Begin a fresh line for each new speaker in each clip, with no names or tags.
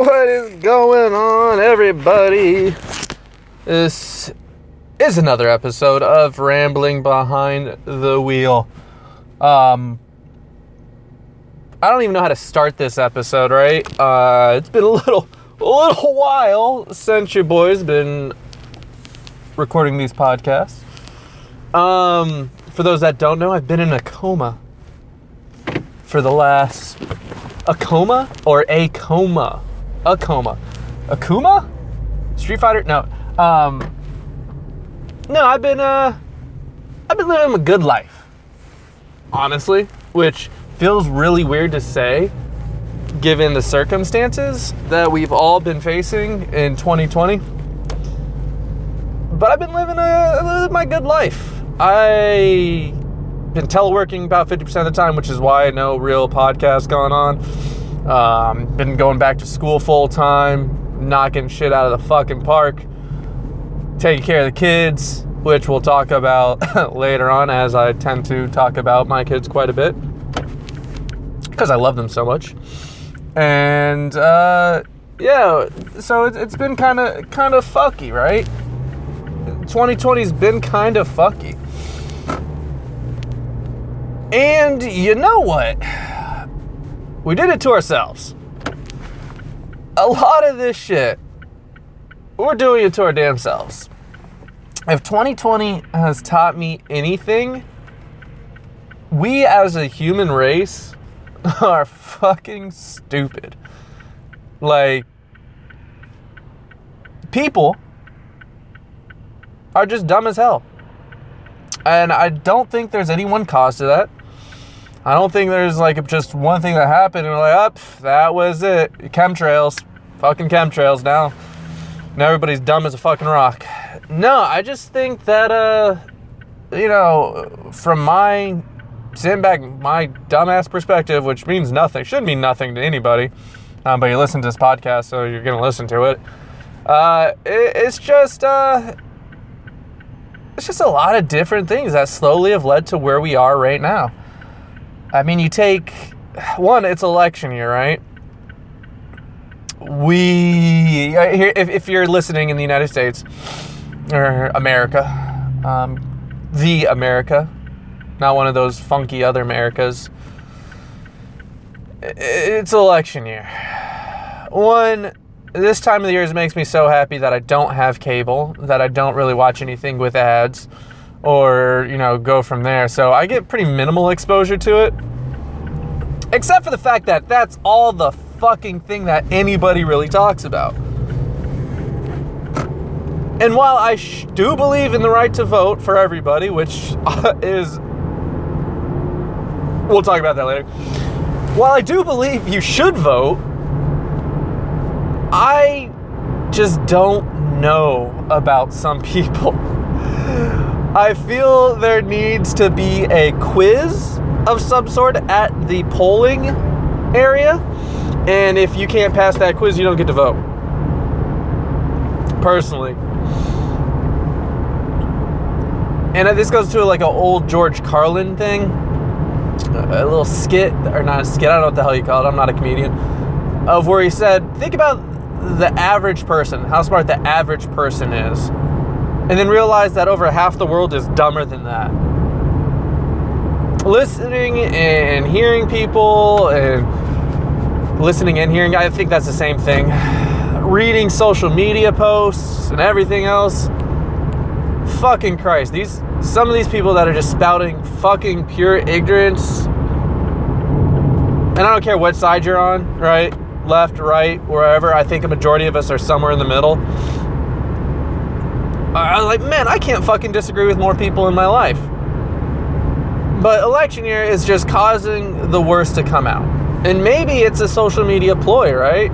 What is going on, everybody? This is another episode of Rambling Behind the Wheel. Um, I don't even know how to start this episode, right? Uh, it's been a little, a little while since your boy's been recording these podcasts. Um, for those that don't know, I've been in a coma for the last a coma or a coma, a coma, a Street Fighter. No, um, no. I've been uh, I've been living a good life, honestly, which feels really weird to say, given the circumstances that we've all been facing in 2020. But I've been living a, my good life. I've been teleworking about 50% of the time, which is why no real podcast going on. Um, been going back to school full time, knocking shit out of the fucking park, taking care of the kids, which we'll talk about later on, as I tend to talk about my kids quite a bit because I love them so much. And uh, yeah, so it's, it's been kind of kind of fucky, right? 2020's been kind of fucky. And you know what? We did it to ourselves. A lot of this shit, we're doing it to our damn selves. If 2020 has taught me anything, we as a human race are fucking stupid. Like, people are just dumb as hell. And I don't think there's any one cause to that. I don't think there's like just one thing that happened and we're like, oh, that was it. Chemtrails. Fucking chemtrails now. Now everybody's dumb as a fucking rock. No, I just think that, uh, you know, from my, sitting back, my dumbass perspective, which means nothing, should mean nothing to anybody, um, but you listen to this podcast, so you're going to listen to it. Uh, it, it's just, uh, it's just a lot of different things that slowly have led to where we are right now. I mean, you take one, it's election year, right? We, if, if you're listening in the United States or America, um, the America, not one of those funky other Americas, it's election year. One, this time of the year makes me so happy that I don't have cable, that I don't really watch anything with ads or, you know, go from there. So I get pretty minimal exposure to it. Except for the fact that that's all the fucking thing that anybody really talks about. And while I sh- do believe in the right to vote for everybody, which is. We'll talk about that later. While I do believe you should vote, I just don't know about some people. I feel there needs to be a quiz of some sort at the polling area. And if you can't pass that quiz, you don't get to vote. Personally. And this goes to like an old George Carlin thing. A little skit, or not a skit, I don't know what the hell you call it, I'm not a comedian. Of where he said, think about the average person, how smart the average person is, and then realize that over half the world is dumber than that. Listening and hearing people and listening and hearing, I think that's the same thing. Reading social media posts and everything else. Fucking Christ. These some of these people that are just spouting fucking pure ignorance. And I don't care what side you're on, right? left, right, wherever. I think a majority of us are somewhere in the middle. I'm like, man, I can't fucking disagree with more people in my life. But election year is just causing the worst to come out. And maybe it's a social media ploy, right?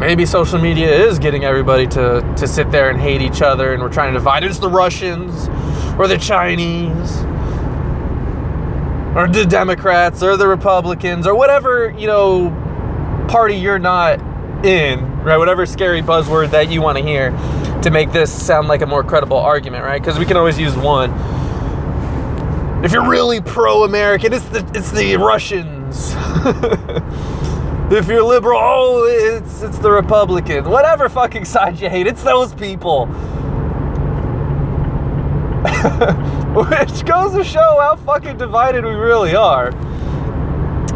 Maybe social media is getting everybody to, to sit there and hate each other and we're trying to divide. It's the Russians or the Chinese or the Democrats or the Republicans or whatever, you know, party you're not in, right? Whatever scary buzzword that you want to hear to make this sound like a more credible argument, right? Because we can always use one. If you're really pro-American, it's the it's the Russians. If you're liberal, oh, it's it's the Republican. Whatever fucking side you hate, it's those people. Which goes to show how fucking divided we really are.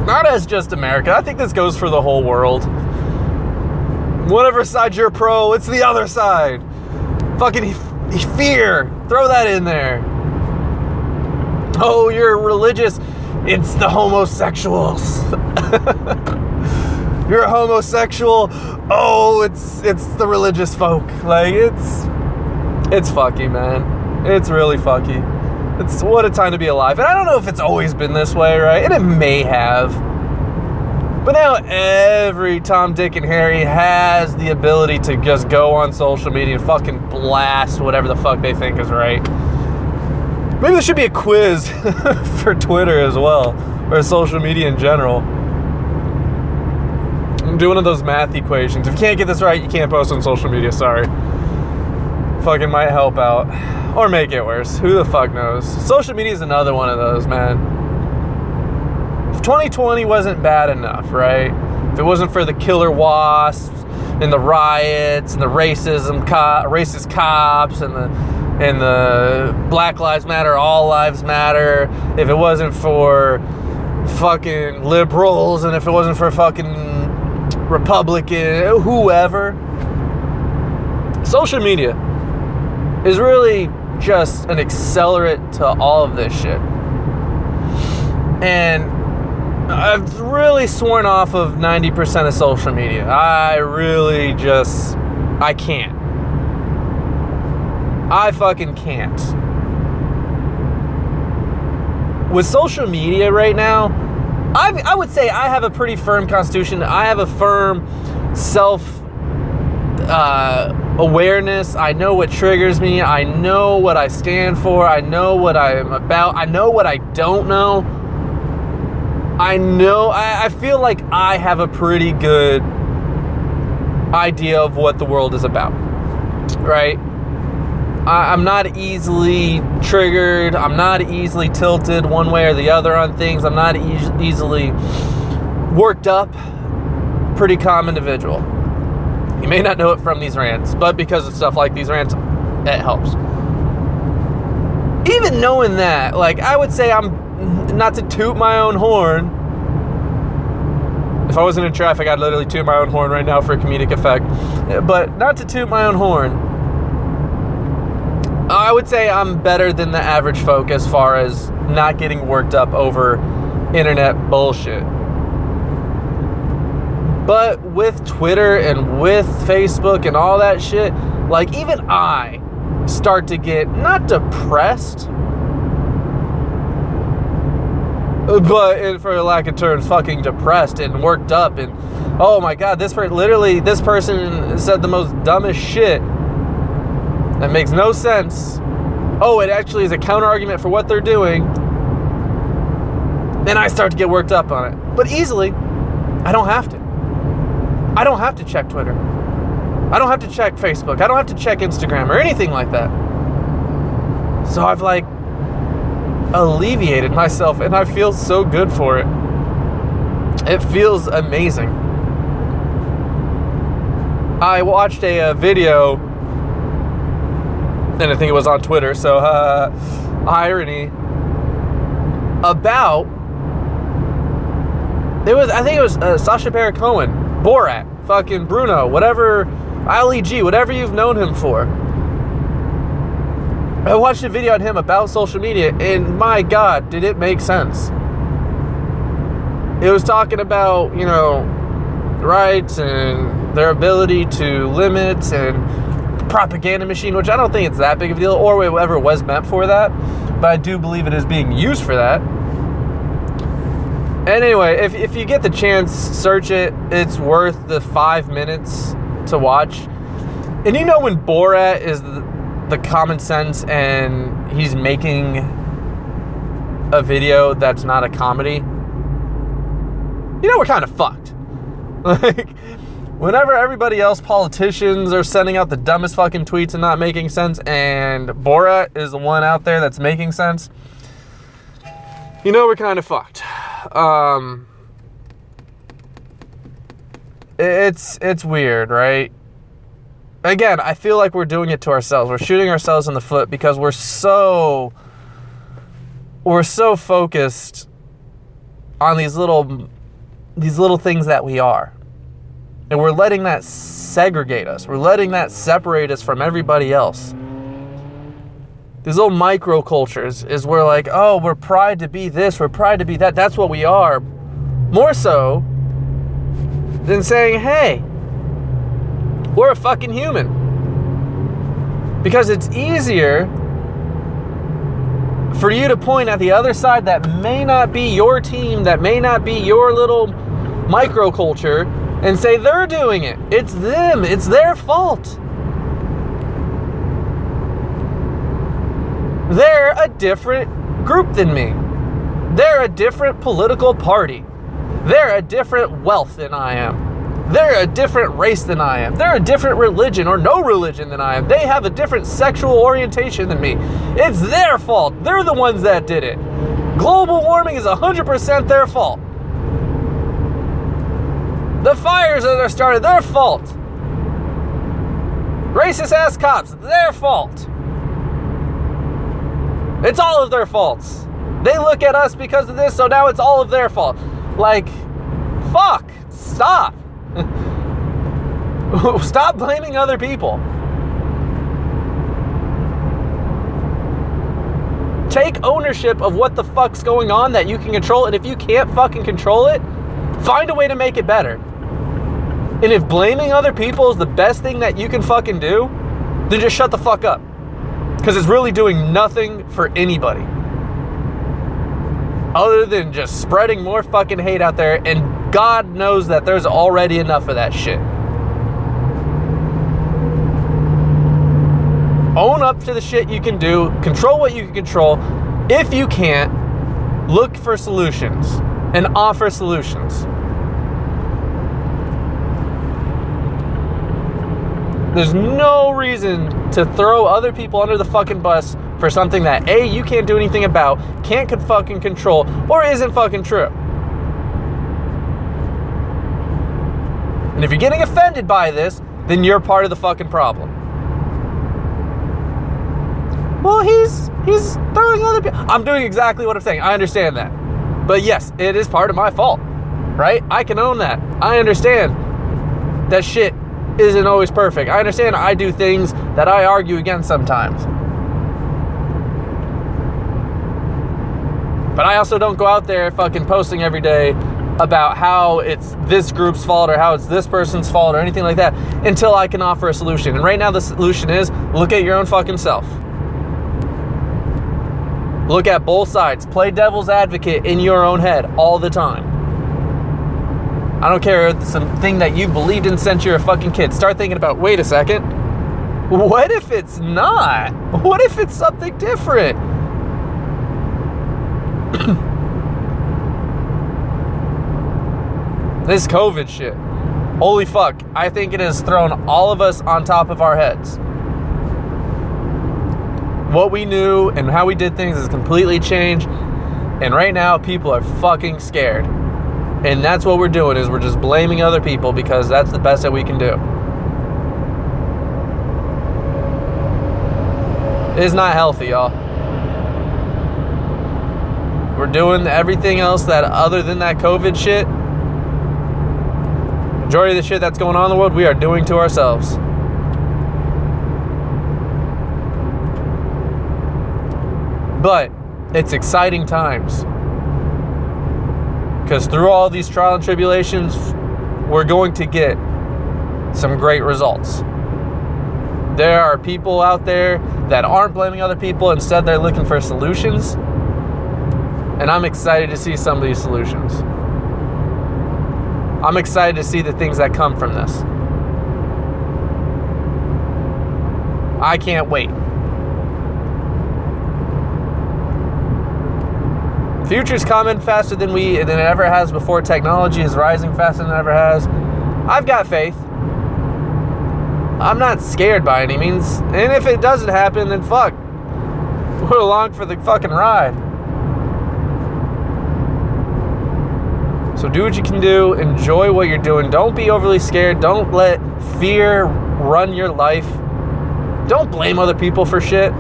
Not as just America. I think this goes for the whole world. Whatever side you're pro, it's the other side. Fucking fear. Throw that in there. Oh, you're religious. It's the homosexuals. you're a homosexual. Oh, it's it's the religious folk. Like it's it's fucky, man. It's really fucky. It's what a time to be alive. And I don't know if it's always been this way, right? And it may have. But now every Tom, Dick, and Harry has the ability to just go on social media and fucking blast whatever the fuck they think is right. Maybe there should be a quiz for Twitter as well, or social media in general. Do one of those math equations. If you can't get this right, you can't post on social media. Sorry. Fucking might help out. Or make it worse. Who the fuck knows? Social media is another one of those, man. If 2020 wasn't bad enough, right? If it wasn't for the killer wasps and the riots and the racism, co- racist cops and the and the Black Lives Matter, All Lives Matter, if it wasn't for fucking liberals and if it wasn't for fucking Republican, whoever, social media is really just an accelerant to all of this shit. And I've really sworn off of 90% of social media. I really just, I can't. I fucking can't. With social media right now, I, I would say I have a pretty firm constitution. I have a firm self uh, awareness. I know what triggers me. I know what I stand for. I know what I'm about. I know what I don't know. I know, I, I feel like I have a pretty good idea of what the world is about, right? I, am not easily triggered. I'm not easily tilted one way or the other on things. I'm not e- easily worked up. Pretty calm individual. You may not know it from these rants, but because of stuff like these rants, it helps. Even knowing that, like, I would say I'm not to toot my own horn. If I wasn't in traffic, I'd literally toot my own horn right now for comedic effect. But not to toot my own horn I would say I'm better than the average folk as far as not getting worked up over internet bullshit. But with Twitter and with Facebook and all that shit, like even I start to get not depressed, but for lack of terms, fucking depressed and worked up. And oh my god, this per- literally this person said the most dumbest shit that makes no sense. Oh, it actually is a counter argument for what they're doing. Then I start to get worked up on it. But easily, I don't have to. I don't have to check Twitter. I don't have to check Facebook. I don't have to check Instagram or anything like that. So I've like alleviated myself and I feel so good for it. It feels amazing. I watched a, a video and I think it was on Twitter. So uh, irony about it was. I think it was uh, Sacha Baron Cohen, Borat, fucking Bruno, whatever, Ali G, whatever you've known him for. I watched a video on him about social media, and my God, did it make sense? It was talking about you know rights and their ability to limit and propaganda machine, which I don't think it's that big of a deal, or whatever was meant for that. But I do believe it is being used for that. Anyway, if, if you get the chance, search it. It's worth the five minutes to watch. And you know when Borat is the, the common sense and he's making a video that's not a comedy, you know we're kind of fucked. Like, whenever everybody else, politicians, are sending out the dumbest fucking tweets and not making sense, and Borat is the one out there that's making sense, you know we're kind of fucked. Um, it's it's weird, right? Again, I feel like we're doing it to ourselves. We're shooting ourselves in the foot because we're so we're so focused on these little these little things that we are. And we're letting that segregate us. We're letting that separate us from everybody else. These little microcultures is where like, oh, we're proud to be this, we're proud to be that. That's what we are. More so than saying, hey, we're a fucking human. Because it's easier for you to point at the other side that may not be your team, that may not be your little microculture, and say they're doing it. It's them, it's their fault. They're a different group than me. They're a different political party. They're a different wealth than I am. They're a different race than I am. They're a different religion or no religion than I am. They have a different sexual orientation than me. It's their fault. They're the ones that did it. Global warming is 100% their fault. The fires that are started, their fault. Racist ass cops, their fault. It's all of their faults. They look at us because of this, so now it's all of their fault. Like, fuck, stop. stop blaming other people. Take ownership of what the fuck's going on that you can control, and if you can't fucking control it, find a way to make it better. And if blaming other people is the best thing that you can fucking do, then just shut the fuck up. Because it's really doing nothing for anybody. Other than just spreading more fucking hate out there, and God knows that there's already enough of that shit. Own up to the shit you can do, control what you can control. If you can't, look for solutions and offer solutions. There's no reason to throw other people under the fucking bus for something that A, you can't do anything about, can't fucking control, or isn't fucking true. And if you're getting offended by this, then you're part of the fucking problem. Well, he's he's throwing other people. I'm doing exactly what I'm saying. I understand that. But yes, it is part of my fault. Right? I can own that. I understand that shit isn't always perfect. I understand I do things that I argue against sometimes. But I also don't go out there fucking posting every day about how it's this group's fault or how it's this person's fault or anything like that until I can offer a solution. And right now, the solution is look at your own fucking self. Look at both sides. Play devil's advocate in your own head all the time. I don't care if it's something that you believed in since you're a fucking kid. Start thinking about wait a second. What if it's not? What if it's something different? this COVID shit. Holy fuck. I think it has thrown all of us on top of our heads. What we knew and how we did things has completely changed. And right now, people are fucking scared. And that's what we're doing is we're just blaming other people because that's the best that we can do. It's not healthy, y'all. We're doing everything else that other than that COVID shit. Majority of the shit that's going on in the world, we are doing to ourselves. But it's exciting times. Because through all these trial and tribulations, we're going to get some great results. There are people out there that aren't blaming other people, instead, they're looking for solutions. And I'm excited to see some of these solutions. I'm excited to see the things that come from this. I can't wait. Future's coming faster than we than it ever has before. Technology is rising faster than it ever has. I've got faith. I'm not scared by any means. And if it doesn't happen, then fuck. We're along for the fucking ride. So do what you can do, enjoy what you're doing. Don't be overly scared. Don't let fear run your life. Don't blame other people for shit.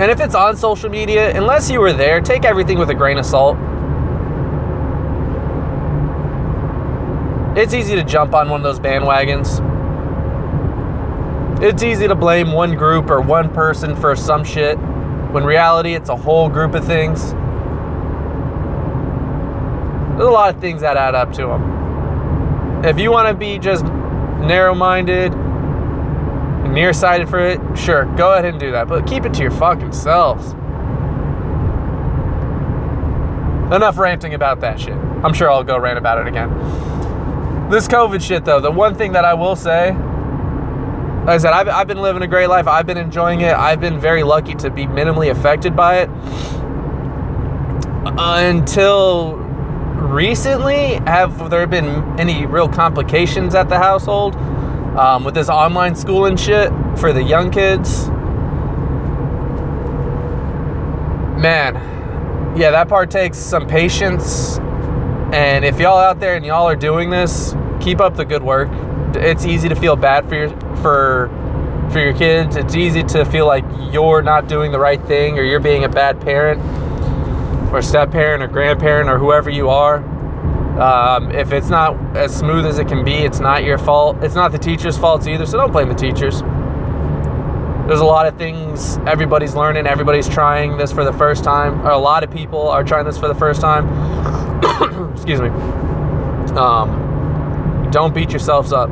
And if it's on social media, unless you were there, take everything with a grain of salt. It's easy to jump on one of those bandwagons. It's easy to blame one group or one person for some shit when reality it's a whole group of things. There's a lot of things that add up to them. If you want to be just narrow minded, nearsighted for it, sure, go ahead and do that. But keep it to your fucking selves. Enough ranting about that shit. I'm sure I'll go rant about it again. This COVID shit, though, the one thing that I will say, like I said, I've, I've been living a great life. I've been enjoying it. I've been very lucky to be minimally affected by it. Until recently, have there been any real complications at the household um, with this online school and shit for the young kids? Man, yeah, that part takes some patience and if y'all out there and y'all are doing this, keep up the good work. It's easy to feel bad for your for for your kids. It's easy to feel like you're not doing the right thing or you're being a bad parent or step parent or grandparent or whoever you are. Um, if it's not as smooth as it can be, it's not your fault. It's not the teacher's fault either, so don't blame the teachers. There's a lot of things everybody's learning, everybody's trying this for the first time, or a lot of people are trying this for the first time. excuse me. Um, don't beat yourselves up.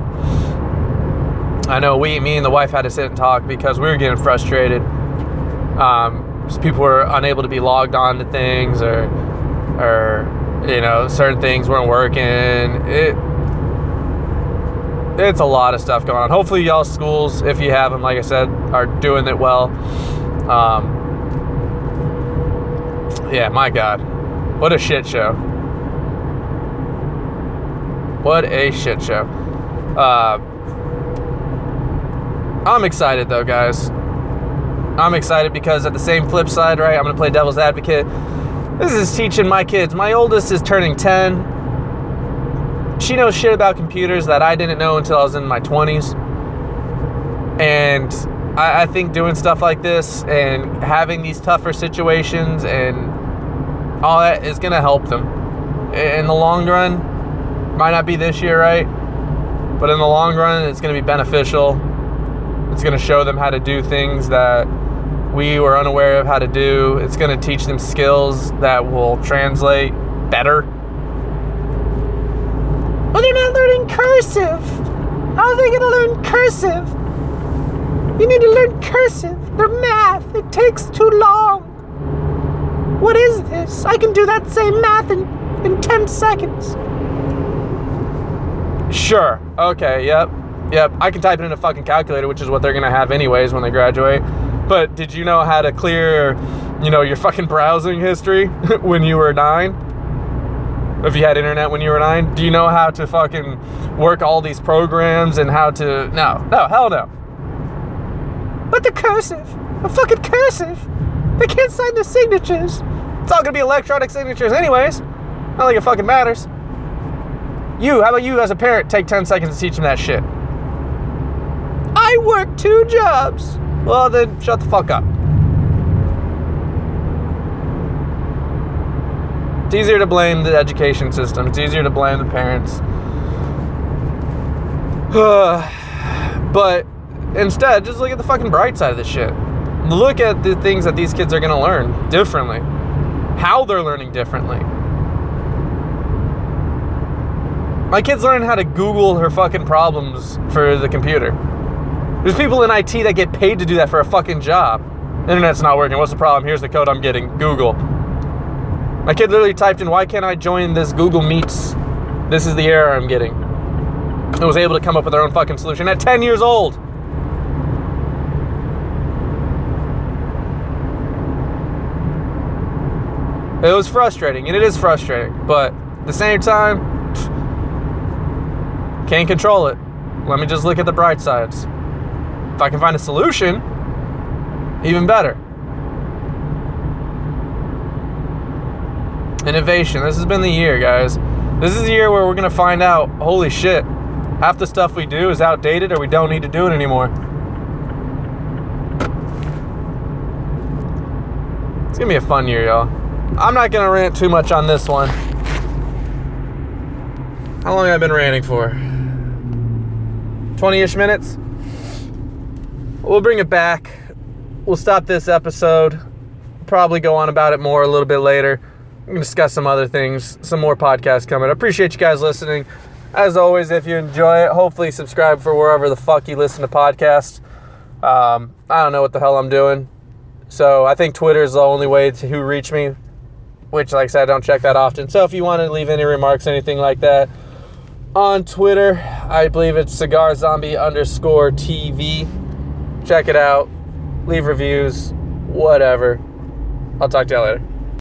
I know we, me and the wife had to sit and talk because we were getting frustrated. Um, people were unable to be logged on to things, or, or you know, certain things weren't working. It, it's a lot of stuff going on. Hopefully, y'all schools, if you have them, like I said, are doing it well. Um, yeah, my God, what a shit show. What a shit show. Uh, I'm excited though, guys. I'm excited because at the same flip side, right, I'm going to play devil's advocate. This is teaching my kids. My oldest is turning 10. She knows shit about computers that I didn't know until I was in my 20s. And I, I think doing stuff like this and having these tougher situations and all that is going to help them. In the long run, might not be this year, right? But in the long run, it's going to be beneficial. It's going to show them how to do things that we were unaware of how to do. It's going to teach them skills that will translate better.
But they're not learning cursive. How are they going to learn cursive? You need to learn cursive. They're math. It takes too long. What is this? I can do that same math in, in 10 seconds.
Sure. Okay. Yep. Yep. I can type it in a fucking calculator, which is what they're gonna have anyways when they graduate. But did you know how to clear, you know, your fucking browsing history when you were nine? If you had internet when you were nine, do you know how to fucking work all these programs and how to? No, no, hell no.
But the cursive, the fucking cursive, they can't sign the signatures.
It's all gonna be electronic signatures, anyways. Not like it fucking matters. You, how about you as a parent take 10 seconds to teach them that shit?
I work two jobs.
Well, then shut the fuck up. It's easier to blame the education system, it's easier to blame the parents. but instead, just look at the fucking bright side of this shit. Look at the things that these kids are gonna learn differently, how they're learning differently. My kid's learning how to Google her fucking problems for the computer. There's people in IT that get paid to do that for a fucking job. Internet's not working. What's the problem? Here's the code I'm getting. Google. My kid literally typed in, why can't I join this Google Meets? This is the error I'm getting. And was able to come up with their own fucking solution at 10 years old. It was frustrating, and it is frustrating, but at the same time, can't control it. Let me just look at the bright sides. If I can find a solution, even better. Innovation. This has been the year, guys. This is the year where we're going to find out holy shit, half the stuff we do is outdated or we don't need to do it anymore. It's going to be a fun year, y'all. I'm not going to rant too much on this one. How long have I been ranting for? 20 ish minutes? We'll bring it back. We'll stop this episode. Probably go on about it more a little bit later. I'm going to discuss some other things, some more podcasts coming. I appreciate you guys listening. As always, if you enjoy it, hopefully subscribe for wherever the fuck you listen to podcasts. Um, I don't know what the hell I'm doing. So I think Twitter is the only way to reach me, which, like I said, I don't check that often. So if you want to leave any remarks, anything like that, on Twitter, I believe it's cigar zombie underscore TV. Check it out, leave reviews, whatever. I'll talk to y'all later.